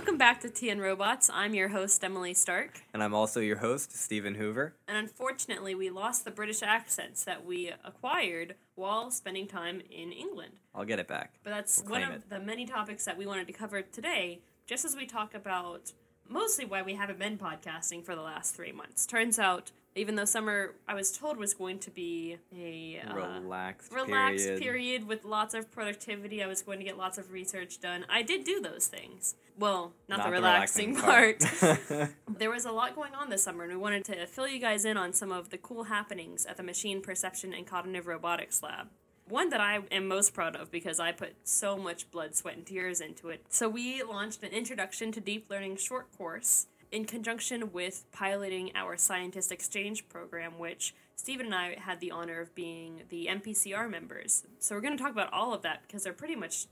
Welcome back to TN Robots. I'm your host, Emily Stark. And I'm also your host, Stephen Hoover. And unfortunately, we lost the British accents that we acquired while spending time in England. I'll get it back. But that's We'll one of it. the many topics that we wanted to cover today, just as we talk about mostly why we haven't been podcasting for the last three months. Turns out, even though summer, I was told, was going to be a uh, relaxed, relaxed period. period. with lots of productivity. I was going to get lots of research done. I did do those things. Well, not, the relaxing, part. there was a lot going on this summer, and we wanted to fill you guys in on some of the cool happenings at the Machine Perception and Cognitive Robotics Lab. One that I am most proud of because I put so much blood, sweat, and tears into it. So, we launched an Introduction to Deep Learning short course in conjunction with piloting our Scientist Exchange program, which Stephen and I had the honor of being the MPCR members. So, we're going to talk about all of that because they're pretty much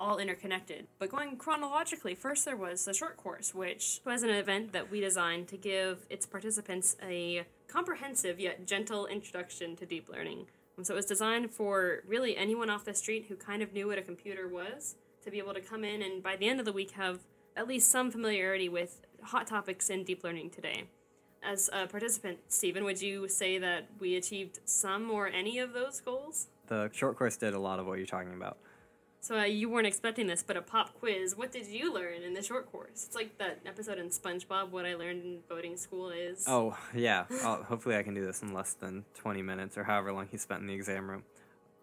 all interconnected. But going chronologically, first there was the short course, which was an event that we designed to give its participants a comprehensive yet gentle introduction to deep learning. And so it was designed for really anyone off the street who kind of knew what a computer was to be able to come in and by the end of the week have at least some familiarity with hot topics in deep learning today. As a participant, Stephen, would you say that we achieved some or any of those goals? the short course did a lot of what you're talking about. So uh, you weren't expecting this, but a pop quiz. What did you learn in the short course? It's like that episode in SpongeBob. What I learned in boating school is. Oh, yeah. i hopefully, I can do this in less than 20 minutes or however long he spent in the exam room.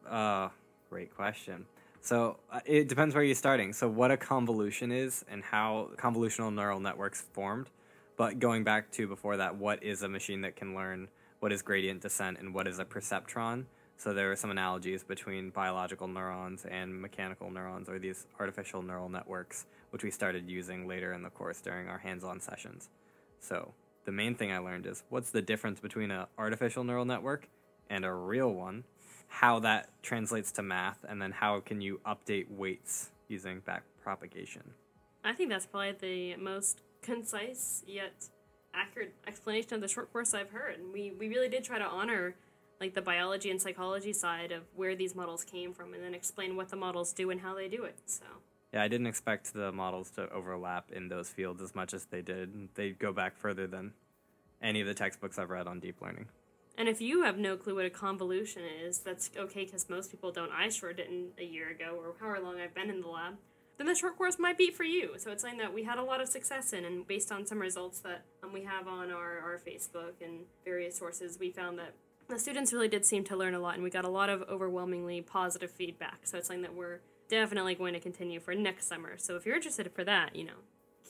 Uh, great question. So, uh, it depends where you're starting. So, what a convolution is and how convolutional neural networks formed. But going back to before that, what is a machine that can learn? What is gradient descent? And what is a perceptron? So, there are some analogies between biological neurons and mechanical neurons, or these artificial neural networks, which we started using later in the course during our hands on sessions. So, the main thing I learned is what's the difference between an artificial neural network and a real one, how that translates to math, and then how can you update weights using back propagation. I think that's probably the most concise yet accurate explanation of the short course I've heard. And we, we really did try to honor like the biology and psychology side of where these models came from and then explain what the models do and how they do it. So Yeah, I didn't expect the models to overlap in those fields as much as they did. They go back further than any of the textbooks I've read on deep learning. And if you have no clue what a convolution is, that's okay because most people don't. I sure didn't a year ago or however long I've been in the lab. Then the short course might be for you. So it's something that we had a lot of success in, and based on some results that um, we have on our, our Facebook and various sources, we found that the students really did seem to learn a lot, and we got a lot of overwhelmingly positive feedback. So it's something that we're definitely going to continue for next summer. So if you're interested for that, you know,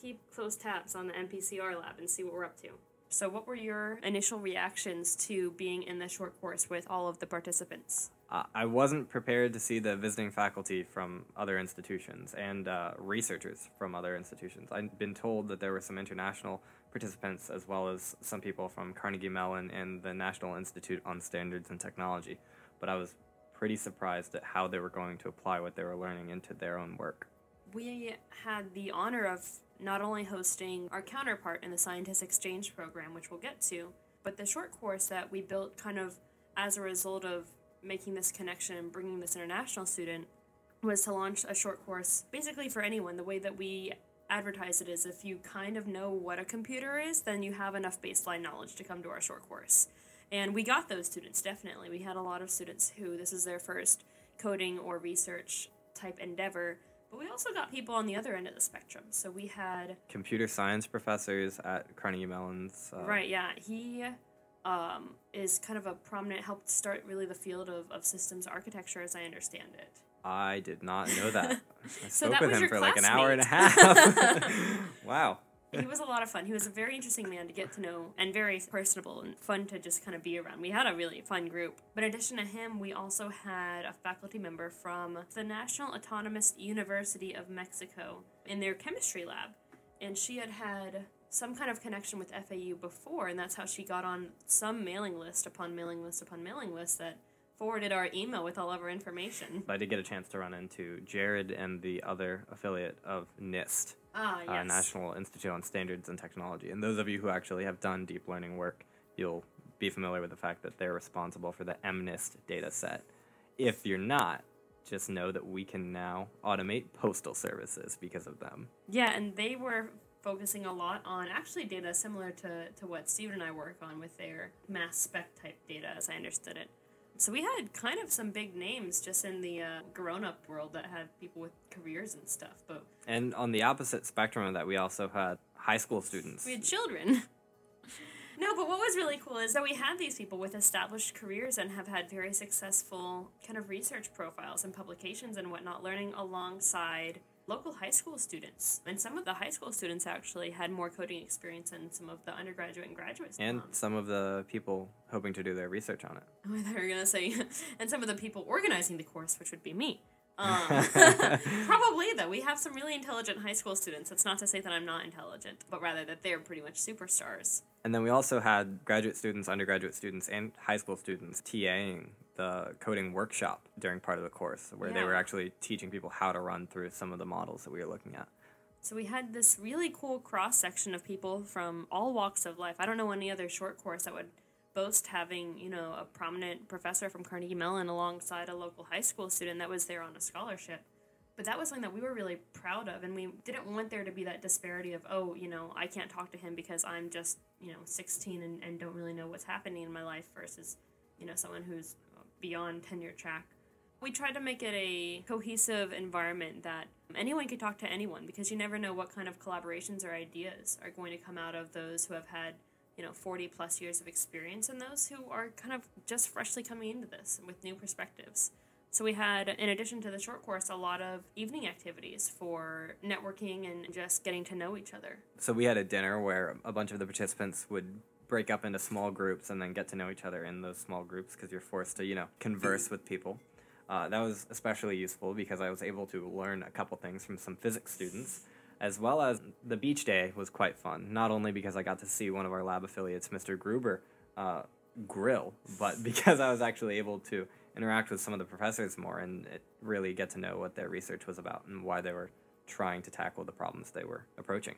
keep close tabs on the MPCR lab and see what we're up to. So, what were your initial reactions to being in the short course with all of the participants? Uh, I wasn't prepared to see the visiting faculty from other institutions and uh, researchers from other institutions. I'd been told that there were some international participants as well as some people from Carnegie Mellon and the National Institute on Standards and Technology, but I was pretty surprised at how they were going to apply what they were learning into their own work. We had the honor of not only hosting our counterpart in the Scientist Exchange program, which we'll get to, but the short course that we built kind of as a result of making this connection and bringing this international student was to launch a short course basically for anyone. The way that we advertise it is if you kind of know what a computer is, then you have enough baseline knowledge to come to our short course. And we got those students, definitely. We had a lot of students who this is their first coding or research type endeavor. But we also got people on the other end of the spectrum. So we had Computer science professors at Carnegie Mellon's. Uh, Right, yeah. He um, is kind of a prominent, helped start really the field of, of systems architecture as I understand it. I did not know that. I So spoke that with was him your for like an hour and a classmate. half. wow. He was a lot of fun. He was a very interesting man to get to know and very personable and fun to just kind of be around. We had a really fun group. But in addition to him, we also had a faculty member from the National Autonomous University of Mexico in their chemistry lab. And she had had some kind of connection with FAU before, and that's how she got on some mailing list upon mailing list upon mailing list that forwarded our email with all of our information. I did get a chance to run into Jared and the other affiliate of NIST, Ah, yes. uh, National Institute on Standards and Technology. And those of you who actually have done deep learning work, you'll be familiar with the fact that they're responsible for the MNIST data set. If you're not, just know that we can now automate postal services because of them. Yeah, and they were focusing a lot on actually data similar to, to what Stephen and I work on with their mass spec type data, as I understood it. So we had kind of some big names just in the uh, grown up world that had people with careers and stuff. But and on the opposite spectrum of that, we also had high school students. We had children. no, but what was really cool is that we had these people with established careers and have had very successful kind of research profiles and publications and whatnot, learning alongside local high school students. And some of the high school students actually had more coding experience than some of the undergraduate and graduate students. And some of the people hoping to do their research on it. Oh, I thought you were going to say, and some of the people organizing the course, which would be me. Um, probably, though. We have some really intelligent high school students. That's not to say that I'm not intelligent, but rather that they're pretty much superstars. And then we also had graduate students, undergraduate students, and high school students TAing the coding workshop during part of the course where yeah. they were actually teaching people how to run through some of the models that we were looking at. So we had this really cool cross section of people from all walks of life. I don't know any other short course that would boast having, you know, a prominent professor from Carnegie Mellon alongside a local high school student that was there on a scholarship. But that was something that we were really proud of, and we didn't want there to be that disparity of, oh, you know, I can't talk to him because I'm just, you know, 16 and, and don't really know what's happening in my life versus, you know, someone who's beyond tenure track. We tried to make it a cohesive environment that anyone could talk to anyone because you never know what kind of collaborations or ideas are going to come out of those who have had, you know, 40 plus years of experience and those who are kind of just freshly coming into this with new perspectives. So we had, in addition to the short course, a lot of evening activities for networking and just getting to know each other. So we had a dinner where a bunch of the participants would break up into small groups and then get to know each other in those small groups because you're forced to, you know, converse with people. Uh, that was especially useful because I was able to learn a couple things from some physics students, as well as the beach day was quite fun. Not only because I got to see one of our lab affiliates, Mr. Gruber, uh, grill, but because I was actually able to interact with some of the professors more and really get to know what their research was about and why they were trying to tackle the problems they were approaching.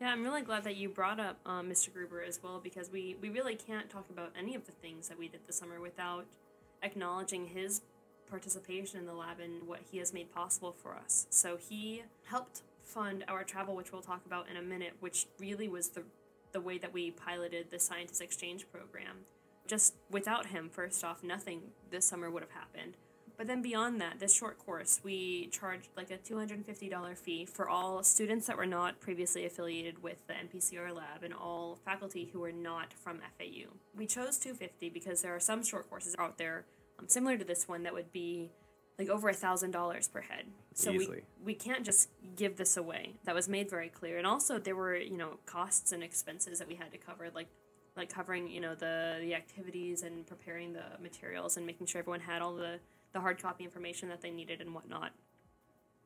Yeah, I'm really glad that you brought up um, Mr. Gruber as well because we, we really can't talk about any of the things that we did this summer without acknowledging his participation in the lab and what he has made possible for us. So he helped fund our travel, which we'll talk about in a minute, which really was the the way that we piloted the scientist exchange program. Just without him, first off, nothing this summer would have happened. But then beyond that, this short course, we charged like a $250 fee for all students that were not previously affiliated with the MPCR lab and all faculty who were not from FAU. We chose 250 because there are some short courses out there um, similar to this one that would be like over a thousand dollars per head. So Easily. we we can't just give this away. That was made very clear. And also there were, you know, costs and expenses that we had to cover, like like covering, you know, the the activities and preparing the materials and making sure everyone had all the the hard copy information that they needed and whatnot.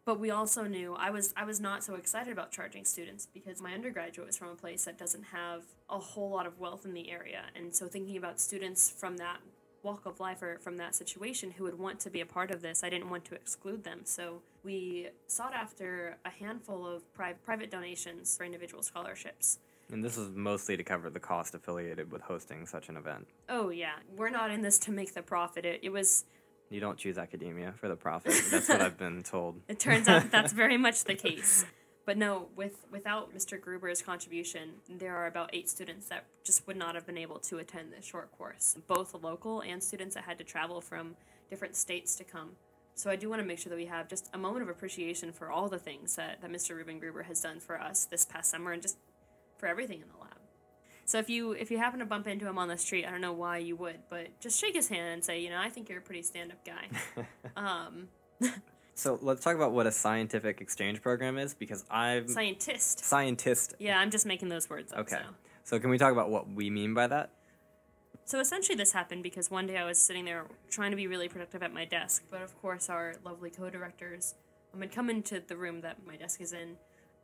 But we also knew I was I was not so excited about charging students because my undergraduate was from a place that doesn't have a whole lot of wealth in the area, and so thinking about students from that walk of life or from that situation who would want to be a part of this, I didn't want to exclude them. So we sought after a handful of pri- private donations for individual scholarships. And this was mostly to cover the cost affiliated with hosting such an event. Oh, yeah. We're not in this to make the profit. It, it was you don't choose academia for the profit. That's what I've been told. It turns out that that's very much the case. But no, with without Mr. Gruber's contribution, there are about eight students that just would not have been able to attend this short course, both local and students that had to travel from different states to come. So I do want to make sure that we have just a moment of appreciation for all the things that, that Mr. Ruben Gruber has done for us this past summer and just for everything in the lab. So if you if you happen to bump into him on the street, I don't know why you would, but just shake his hand and say, you know, I think you're a pretty stand up guy. um, so let's talk about what a scientific exchange program is, because I'm scientist. Scientist. Yeah, I'm just making those words up. Okay. So. so can we talk about what we mean by that? So essentially, this happened because one day I was sitting there trying to be really productive at my desk, but of course, our lovely co-directors um, had come into the room that my desk is in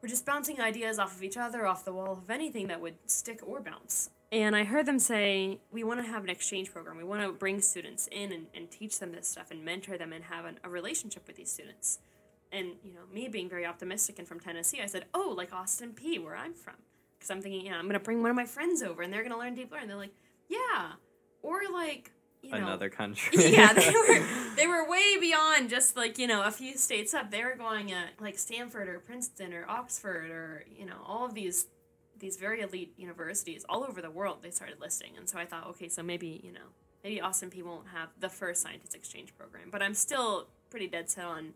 we're just bouncing ideas off of each other, off the wall of anything that would stick or bounce. And I heard them say, we want to have an exchange program. We want to bring students in and, and teach them this stuff and mentor them and have an, a relationship with these students. And, you know, me being very optimistic and from Tennessee, I said, oh, like Austin Peay, where I'm from. Because I'm thinking, yeah, I'm going to bring one of my friends over and they're going to learn deep learning. They're like, yeah. Or like you know, Another country. yeah, they were they were way beyond just like you know a few states up. They were going at like Stanford or Princeton or Oxford or you know all of these these very elite universities all over the world. They started listing, and so I thought, okay, so maybe you know maybe Austin Peay won't have the first scientist exchange program, but I'm still pretty dead set on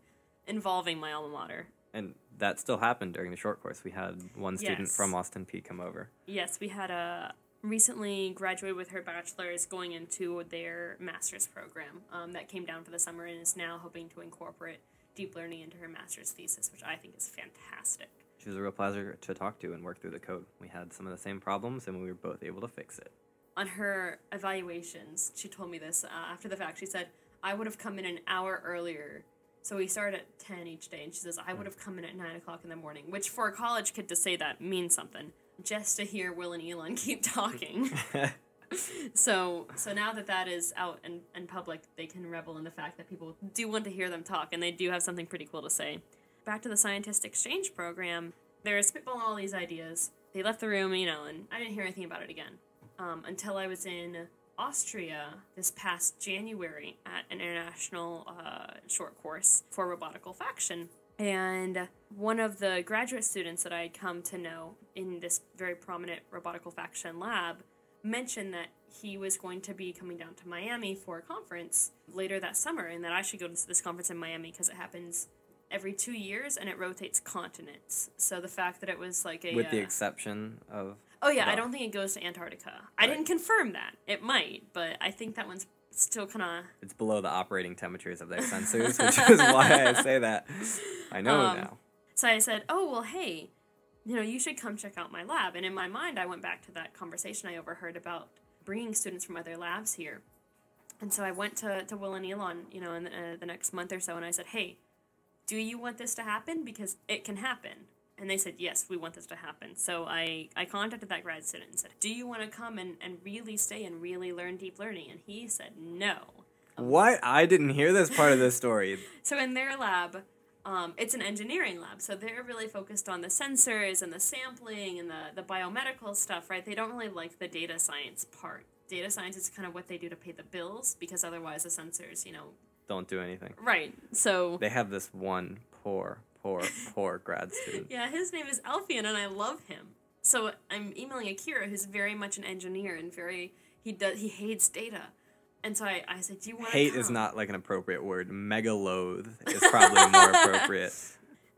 involving my alma mater. And that still happened during the short course. We had one student Yes. from Austin Peay come over. Yes, we had a recently graduated with her bachelor's going into their master's program um, that came down for the summer and is now hoping to incorporate deep learning into her master's thesis, which I think is fantastic. She was a real pleasure to talk to and work through the code. We had some of the same problems, and we were both able to fix it. On her evaluations, she told me this uh, after the fact. She said, I would have come in an hour earlier. So we start at 10 each day, and she says, I would have come in at 9 o'clock in the morning, which for a college kid to say that means something. Just to hear Will and Elan keep talking. so so now that that is out and, and public they can revel in the fact that people do want to hear them talk and they do have something pretty cool to say. Back to the scientist exchange program they're spitballing all these ideas. They left the room you know and i didn't hear anything about it again um, until i was in austria this past january at an international uh, short course for robotic olfaction and one of the graduate students that i had come to know in this very prominent robotic olfaction lab mentioned that he was going to be coming down to Miami for a conference later that summer and that I should go to this conference in Miami because it happens every two years and it rotates continents. So the fact that it was like a. With the uh, exception of. oh, yeah, I don't think it goes to Antarctica. I didn't confirm that. It might, but I think that one's still kind of. It's below the operating temperatures of their sensors, which is why I say that. I know Um, now. So I said, oh, well, hey, you know, you should come check out my lab. And in my mind, I went back to that conversation I overheard about bringing students from other labs here. And so I went to, to Will and Elan, you know, in the, uh, the next month or so, and I said, hey, do you want this to happen? Because it can happen. And they said, yes, we want this to happen. So I, I contacted that grad student and said, do you want to come and, and really stay and really learn deep learning? And he said, no. What? I didn't hear this part of the story. So in their lab, um, it's an engineering lab, so they're really focused on the sensors and the sampling and the, the biomedical stuff, right? They don't really like the data science part. Data science is kind of what they do to pay the bills because otherwise the sensors, you know, Don't do anything. right. So They have this one poor, poor, poor grad student. yeah, his name is Alfian, and I love him. So I'm emailing Akira, who's very much an engineer and very he does he hates data, and so I, I said, do you want Hate is not like an appropriate word. Megaloathe is probably more appropriate.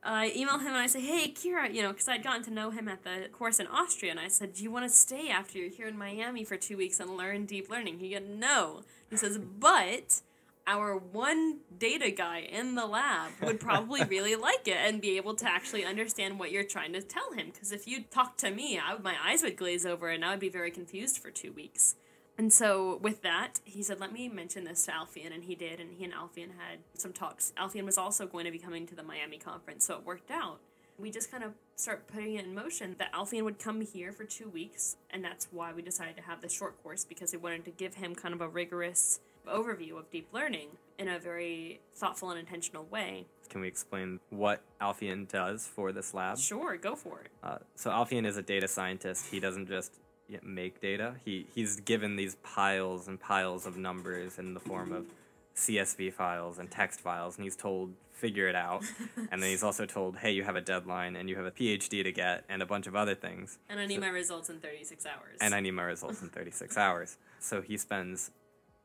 I email him and I say, "Hey, Kira, you know, because I'd gotten to know him at the course in Austria, and I said, "Do you want to stay after you're here in Miami for two weeks and learn deep learning?" He said, "No." He says, "But our one data guy in the lab would probably really like it and be able to actually understand what you're trying to tell him. Because if you talk to me, I, my eyes would glaze over, and I would be very confused for two weeks." And so with that, he said, "Let me mention this to Alfian," and he did. And he and Alfian had some talks. Alfian was also going to be coming to the Miami conference, so it worked out. We just kind of start putting it in motion that Alfian would come here for two weeks, and that's why we decided to have the short course because we wanted to give him kind of a rigorous overview of deep learning in a very thoughtful and intentional way. Can we explain what Alfian does for this lab? Sure, go for it. Uh, so Alfian is a data scientist. He doesn't just make data. He he's given these piles and piles of numbers in the form of CSV files and text files, and he's told figure it out. and then he's also told, hey, you have a deadline and you have a PhD to get and a bunch of other things. And I need my results in 36 hours. And I need my results in 36 hours. So he spends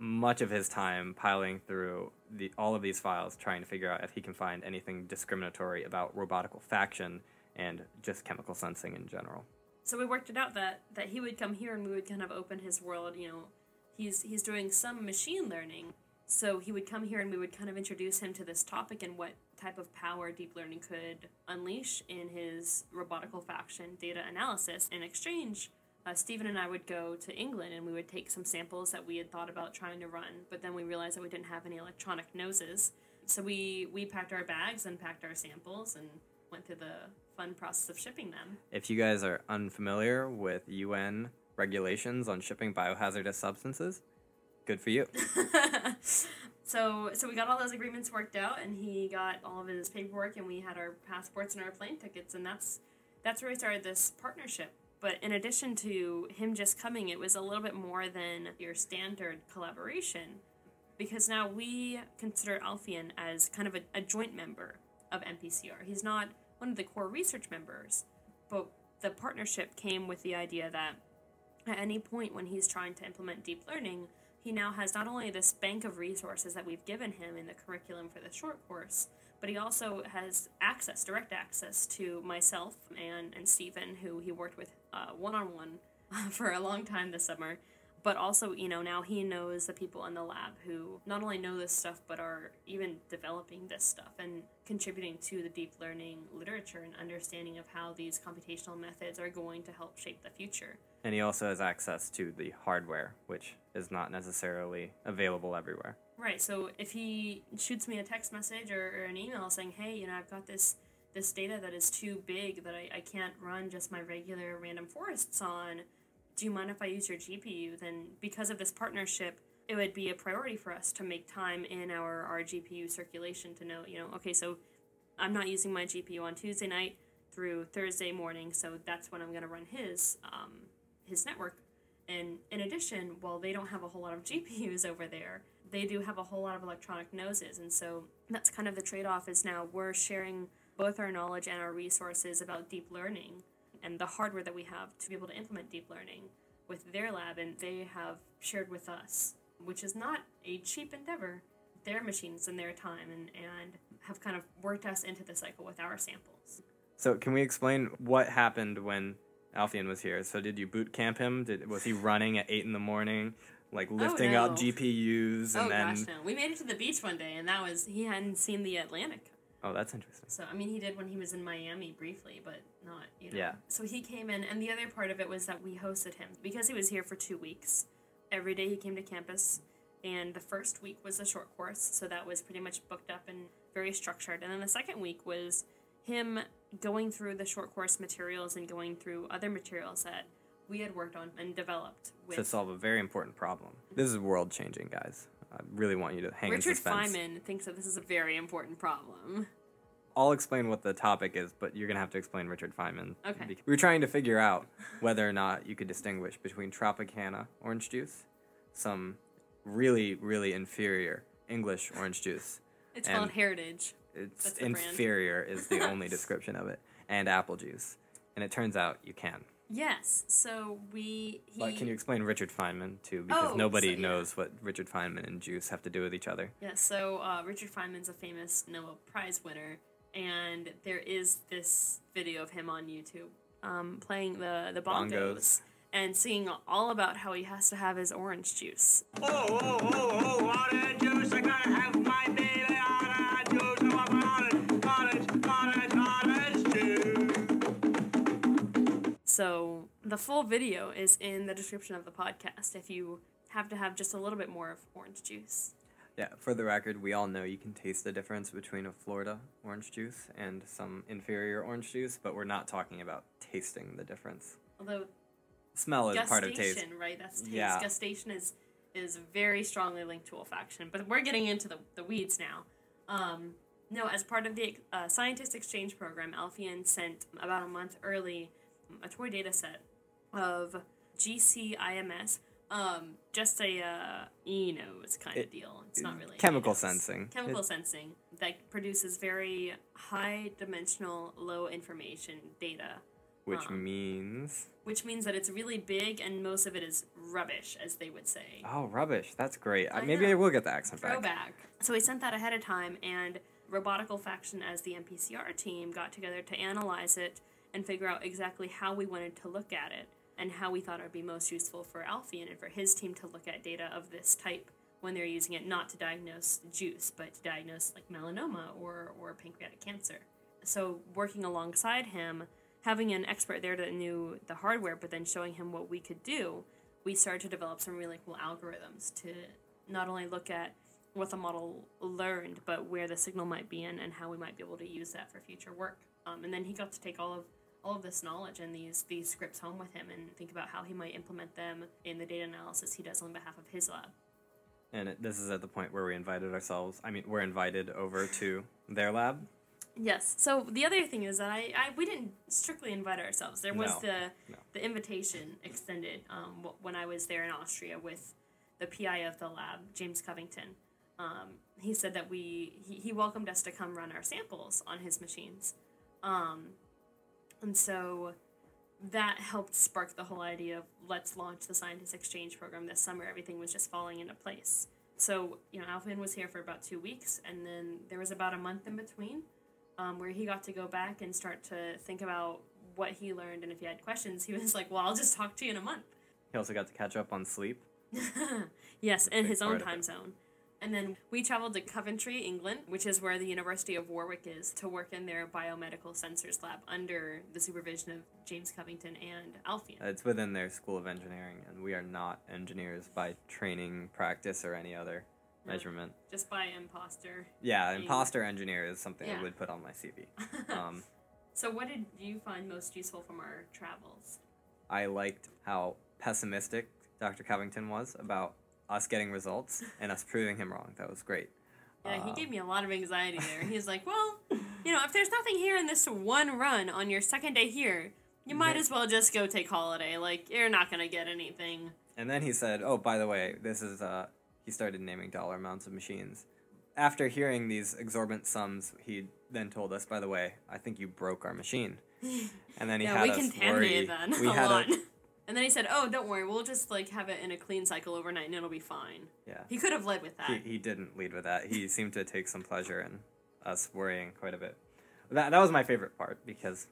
much of his time piling through the all of these files trying to figure out if he can find anything discriminatory about robotic olfaction and just chemical sensing in general. so we worked it out that that he would come here and we would kind of open his world you know he's he's doing some machine learning so he would come here and we would kind of introduce him to this topic and what type of power deep learning could unleash in his robotic olfaction data analysis in exchange uh, Stephen and I would go to England and we would take some samples that we had thought about trying to run, but then we realized that we didn't have any electronic noses. So we, we packed our bags and packed our samples and went through the fun process of shipping them. If you guys are unfamiliar with UN regulations on shipping biohazardous substances, good for you. so so we got all those agreements worked out and he got all of his paperwork and we had our passports and our plane tickets and that's that's where we started this partnership But in addition to him just coming, it was a little bit more than your standard collaboration because now we consider Alfian as kind of a, a joint member of MPCR. He's not one of the core research members, but the partnership came with the idea that at any point when he's trying to implement deep learning, he now has not only this bank of resources that we've given him in the curriculum for the short course, but he also has access, direct access to myself and, and Stephen, who he worked with one on one for a long time this summer. But also, you know, now he knows the people in the lab who not only know this stuff, but are even developing this stuff and contributing to the deep learning literature and understanding of how these computational methods are going to help shape the future. And he also has access to the hardware, which is not necessarily available everywhere. Right. So if he shoots me a text message or, or an email saying, "Hey, you know, I've got this this data that is too big that I, I can't run just my regular random forests on. Do you mind if I use your GPU?" Then because of this partnership, it would be a priority for us to make time in our, our GPU circulation to know, you know, okay, so I'm not using my GPU on Tuesday night through Thursday morning, so that's when I'm going to run his um, his network. And in addition, while they don't have a whole lot of GPUs over there, they do have a whole lot of electronic noses and so that's kind of the trade-off is now we're sharing both our knowledge and our resources about deep learning and the hardware that we have to be able to implement deep learning with their lab and they have shared with us which is not a cheap endeavor their machines and their time and, and have kind of worked us into the cycle with our samples so can we explain what happened when Alfian was here so did you boot camp him did was he running at 8 in the morning like oh, lifting oh, no. up GPUs and oh, then. gosh, no. We made it to the beach one day, and that was he hadn't seen the Atlantic. Oh, that's interesting. So I mean, he did when he was in Miami briefly, but not you know. Yeah. So he came in, and the other part of it was that we hosted him because he was here for two weeks. Every day he came to campus, and the first week was a short course, so that was pretty much booked up and very structured. And then the second week was him going through the short course materials and going through other materials that we had worked on and developed with to solve a very important problem. This is world changing, guys. I really want you to hang Richard in suspense. Feynman thinks that this is a very important problem. I'll explain what the topic is, but you're gonna have to explain Richard Feynman. Okay. We were trying to figure out whether or not you could distinguish between Tropicana orange juice, some really, really inferior English orange juice. It's called Heritage. It's inferior is the only description of it, and apple juice. And it turns out you can. Yes. So we. He... But can you explain Richard Feynman too? Because oh, nobody so, yeah. knows what Richard Feynman and juice have to do with each other. Yeah. So uh, Richard Feynman's a famous Nobel Prize winner, and there is this video of him on YouTube um, playing the the bongos. bongos. And singing all about how he has to have his orange juice. Oh, oh, oh, oh, orange juice, I gotta have my So the full video is in the description of the podcast if you have to have just a little bit more of orange juice. Yeah, for the record, we all know you can taste the difference between a Florida orange juice and some inferior orange juice, but we're not talking about tasting the difference. Although smell is part of taste. right? That's taste. Yeah. Gustation is is very strongly linked to olfaction, but we're getting into the, the weeds now. Um, no, as part of the uh, scientist exchange program, Alfian sent about a month early a toy data set of GCIMS, um, just a uh, eNose kind of deal. It's not really chemical sensing. Chemical it, sensing that produces very high dimensional, low information data. Which um, means. Which means that it's really big and most of it is rubbish, as they would say. Oh, rubbish! That's great. I Maybe know. I will get the accent Throwback. back. So we sent that ahead of time, and Robotic Olfaction, as the MPCR team, got together to analyze it and figure out exactly how we wanted to look at it and how we thought it would be most useful for Alfian and for his team to look at data of this type when they're using it not to diagnose juice, but to diagnose like melanoma or, or pancreatic cancer. So working alongside him, having an expert there that knew the hardware, but then showing him what we could do, we started to develop some really cool algorithms to not only look at what the model learned, but where the signal might be in and how we might be able to use that for future work. Um, and then he got to take all of all of this knowledge and these these scripts home with him and think about how he might implement them in the data analysis he does on behalf of his lab. And it, this is at the point where we invited ourselves. I mean, we're invited over to their lab. Yes. So the other thing is that I, I we didn't strictly invite ourselves. There was No, the no. the invitation extended um, when I was there in Austria with the PI of the lab, James Covington. Um, he said that we he, he welcomed us to come run our samples on his machines, um, and so that helped spark the whole idea of let's launch the scientist exchange program this summer. Everything was just falling into place. So you know, Alfian was here for about two weeks, and then there was about a month in between um, where he got to go back and start to think about what he learned, and if he had questions, he was like, "Well, I'll just talk to you in a month." He also got to catch up on sleep. yes, in his own time zone. And then we traveled to Coventry, England, which is where the University of Warwick is, to work in their biomedical sensors lab under the supervision of James Covington and Alfian. It's within their School of Engineering, and we are not engineers by training, practice, or any other No. measurement. Just by imposter. Yeah, Being- imposter engineer is something I would put on my CV. Um, so, what did you find most useful from our travels? I liked how pessimistic Dr. Covington was about us getting results and us proving him wrong. That was great. Yeah, he Uh, gave me a lot of anxiety there. He's like, well, you know, if there's nothing here in this one run on your second day here, you might as well just go take holiday. Like, you're not going to get anything. And then he said, "Oh, by the way, this is." Uh, he started naming dollar amounts of machines. After hearing these exorbitant sums, he then told us, "By the way, I think you broke our machine." And then he yeah, had we us worry. that we a had a and then he said, oh, don't worry, we'll just, like, have it in a clean cycle overnight and it'll be fine. yeah. He could have led with that. He, he didn't lead with that. He seemed to take some pleasure in us worrying quite a bit. That that was my favorite part because,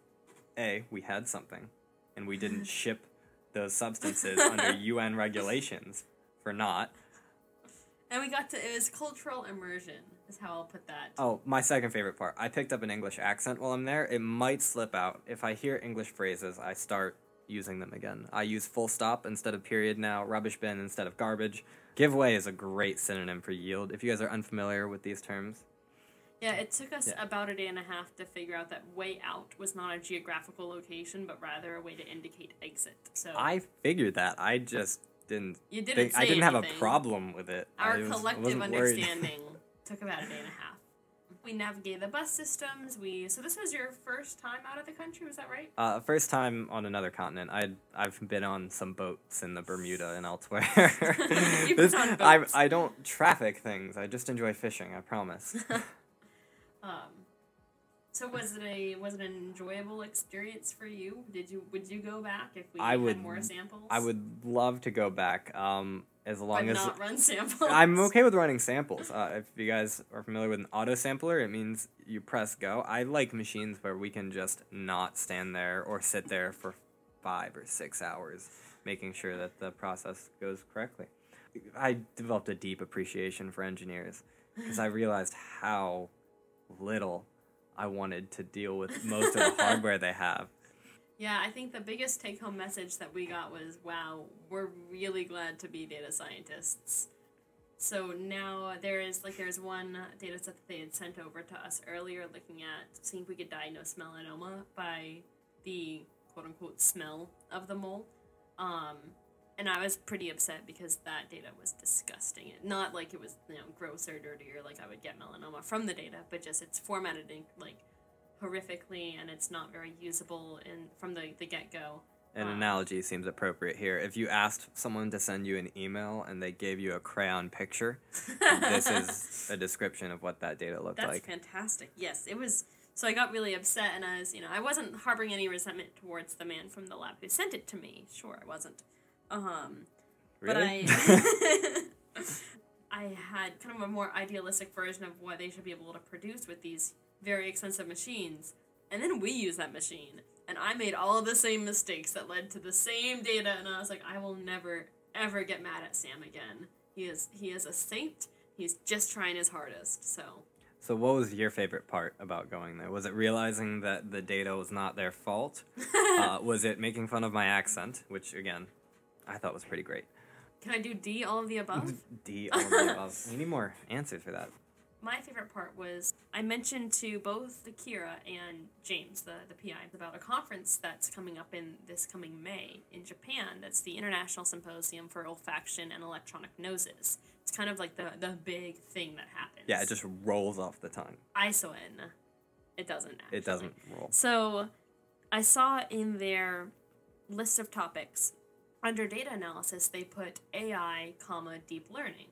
a we had something, and we didn't ship those substances under UN regulations for not. and we got to, it was cultural immersion, is how I'll put that. Oh, my second favorite part. I picked up an English accent while I'm there. It might slip out. If I hear English phrases, I start using them again. I use full stop instead of period now, rubbish bin instead of garbage. Giveaway is a great synonym for yield. If you guys are unfamiliar with these terms, Yeah, it took us Yeah. about a day and a half to figure out that way out was not a geographical location, but rather a way to indicate exit. So I figured that. I just didn't you didn't think I didn't have a problem with it. Our was- collective understanding took about a day and a half. We navigated the bus systems. We so this was your first time out of the country, was that right? Uh, first time on another continent. I I've been on some boats in the Bermuda and elsewhere. You've This- been on I. I don't traffic things. I just enjoy fishing. I promise. Um, so was it a was it an enjoyable experience for you? Did you would you go back if we I had would- more samples? I would love to go back. Um, as but long as not run samples. I'm okay with running samples. Uh, if you guys are familiar with an auto sampler, it means you press go. I like machines where we can just not stand there or sit there for five or six hours, making sure that the process goes correctly. I developed a deep appreciation for engineers because I realized how little I wanted to deal with most of the hardware they have. Yeah, I think the biggest take home message that we got was wow, we're really glad to be data scientists. So now there is like there's one data set that they had sent over to us earlier looking at seeing if we could diagnose melanoma by the quote unquote smell of the mole. Um, and I was pretty upset because that data was disgusting. Not like it was, you know, gross or dirty or like I would get melanoma from the data, but just it's formatted in like horrifically and it's not very usable in from the, the get go. An analogy seems appropriate here. If you asked someone to send you an email and they gave you a crayon picture, this is a description of what that data looked That's like. That's fantastic. Yes, it was. So I got really upset, and I was, you know, I wasn't harboring any resentment towards the man from the lab who sent it to me. Sure, I wasn't. Um, Really? But I, I had kind of a more idealistic version of what they should be able to produce with these very expensive machines, and then we use that machine, and I made all of the same mistakes that led to the same data, and I was like, I will never ever get mad at Sam again. He is he is a saint. He's just trying his hardest. So. so, what was your favorite part about going there? Was it realizing that the data was not their fault? uh, was it making fun of my accent, which again, I thought was pretty great? Can I do D, all of the above? D, all of the above. We need more answers for that. My favorite part was I mentioned to both Kira and James, the, the PI, about a conference that's coming up in this coming May in Japan. That's the International Symposium for Olfaction and Electronic Noses. It's kind of like the, the big thing that happens. Yeah, it just rolls off the tongue. ISON. it doesn't. Actually. It doesn't roll. So, I saw in their list of topics under data analysis they put AI, comma deep learning.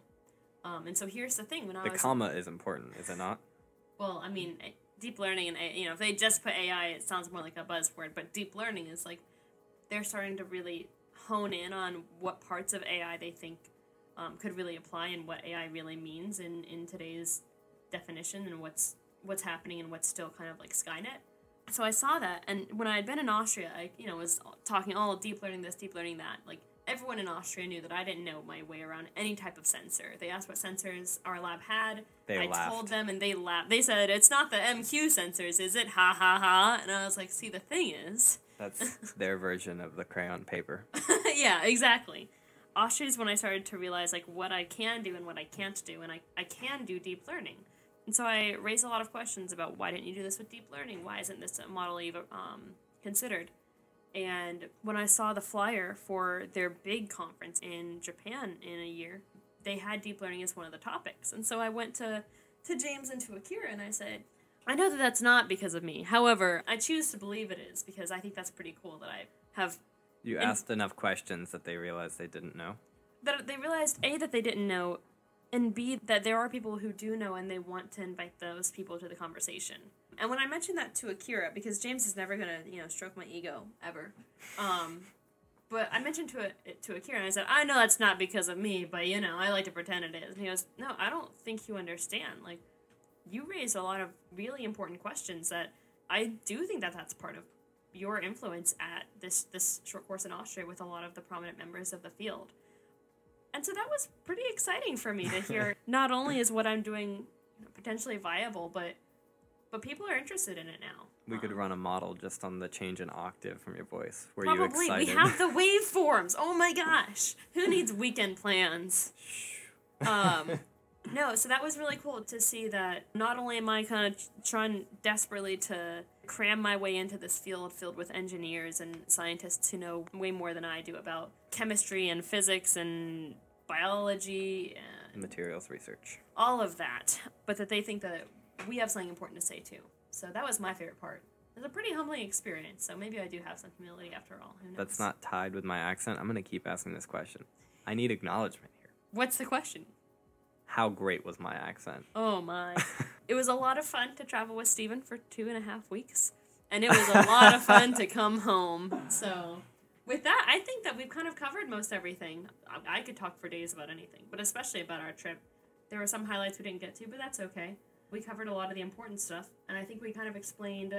Um, and so here's the thing: when I The was comma is important, is it not? well, I mean, eh, deep learning and A- you know, if they just put AI, it sounds more like a buzzword. But deep learning is like they're starting to really hone in on what parts of AI they think um, could really apply and what AI really means in in today's definition and what's what's happening and what's still kind of like Skynet. So I saw that, and when I had been in Austria, I you know was talking all deep learning this, deep learning that. Like everyone in Austria knew that I didn't know my way around any type of sensor. They asked what sensors our lab had. They I laughed. told them, and they laughed. They said, "It's not the MQ sensors, is it?" Ha ha ha! And I was like, "See, the thing is, That's their version of the crayon paper. yeah, exactly." Austria is when I started to realize like what I can do and what I can't do, and I, I can do deep learning. And so I raised a lot of questions about why didn't you do this with deep learning? Why isn't this a model you've um, considered? And when I saw the flyer for their big conference in Japan in a year, they had deep learning as one of the topics. And so I went to, to James and to Akira and I said, I know that that's not because of me. However, I choose to believe it is because I think that's pretty cool that I have You asked enough questions that they realized they didn't know. that they realized a that they didn't know and b that there are people who do know and they want to invite those people to the conversation and when i mentioned that to akira because james is never gonna you know stroke my ego ever. Um but i mentioned to it to akira and i said i know that's not because of me but you know i like to pretend it is. And he goes no i don't think you understand. Like you raised a lot of really important questions that i do think that that's part of your influence at this this short course in austria with a lot of the prominent members of the field. And so that was pretty exciting for me to hear. Not only is what I'm doing potentially viable, but but people are interested in it now. We could Um, run a model just on the change in octave from your voice. Were you Probably excited? we have the waveforms. Oh my gosh, who needs weekend plans? Um, no, so that was really cool to see that. Not only am I kind of trying desperately to cram my way into this field filled with engineers and scientists who know way more than I do about chemistry and physics and biology and Materials research. all of that, but that they think that we have something important to say too. So that was my favorite part. It was a pretty humbling experience, so maybe I do have some humility after all. Who knows? That's not tied with my accent. I'm going to keep asking this question. I need acknowledgement here. What's the question? How great was my accent? Oh my. it was a lot of fun to travel with Stephen for two and a half weeks. And it was a lot of fun to come home. So, with that, I think that we've kind of covered most everything. I, I could talk for days about anything, but especially about our trip. There were some highlights we didn't get to, but that's okay. We covered a lot of the important stuff, and I think we kind of explained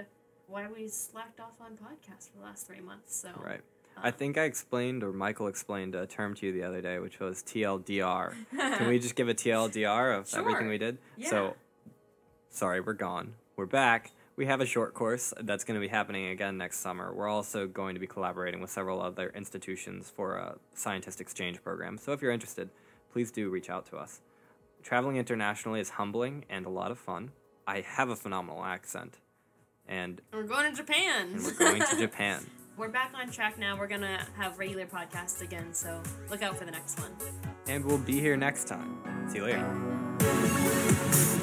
why we slacked off on podcasts for the last three months. So, Right. I um, think I explained, or Michael explained a term to you the other day, which was TLDR. Can we just give a TLDR of everything we did? Yeah. So, sorry, we're gone. We're back. We have a short course that's going to be happening again next summer. We're also going to be collaborating with several other institutions for a scientist exchange program. So, if you're interested, please do reach out to us. Traveling internationally is humbling and a lot of fun. I have a phenomenal accent, and, we're going to Japan. and we're going to Japan. We're back on track now. We're gonna have regular podcasts again, so look out for the next one. And we'll be here next time. See you later.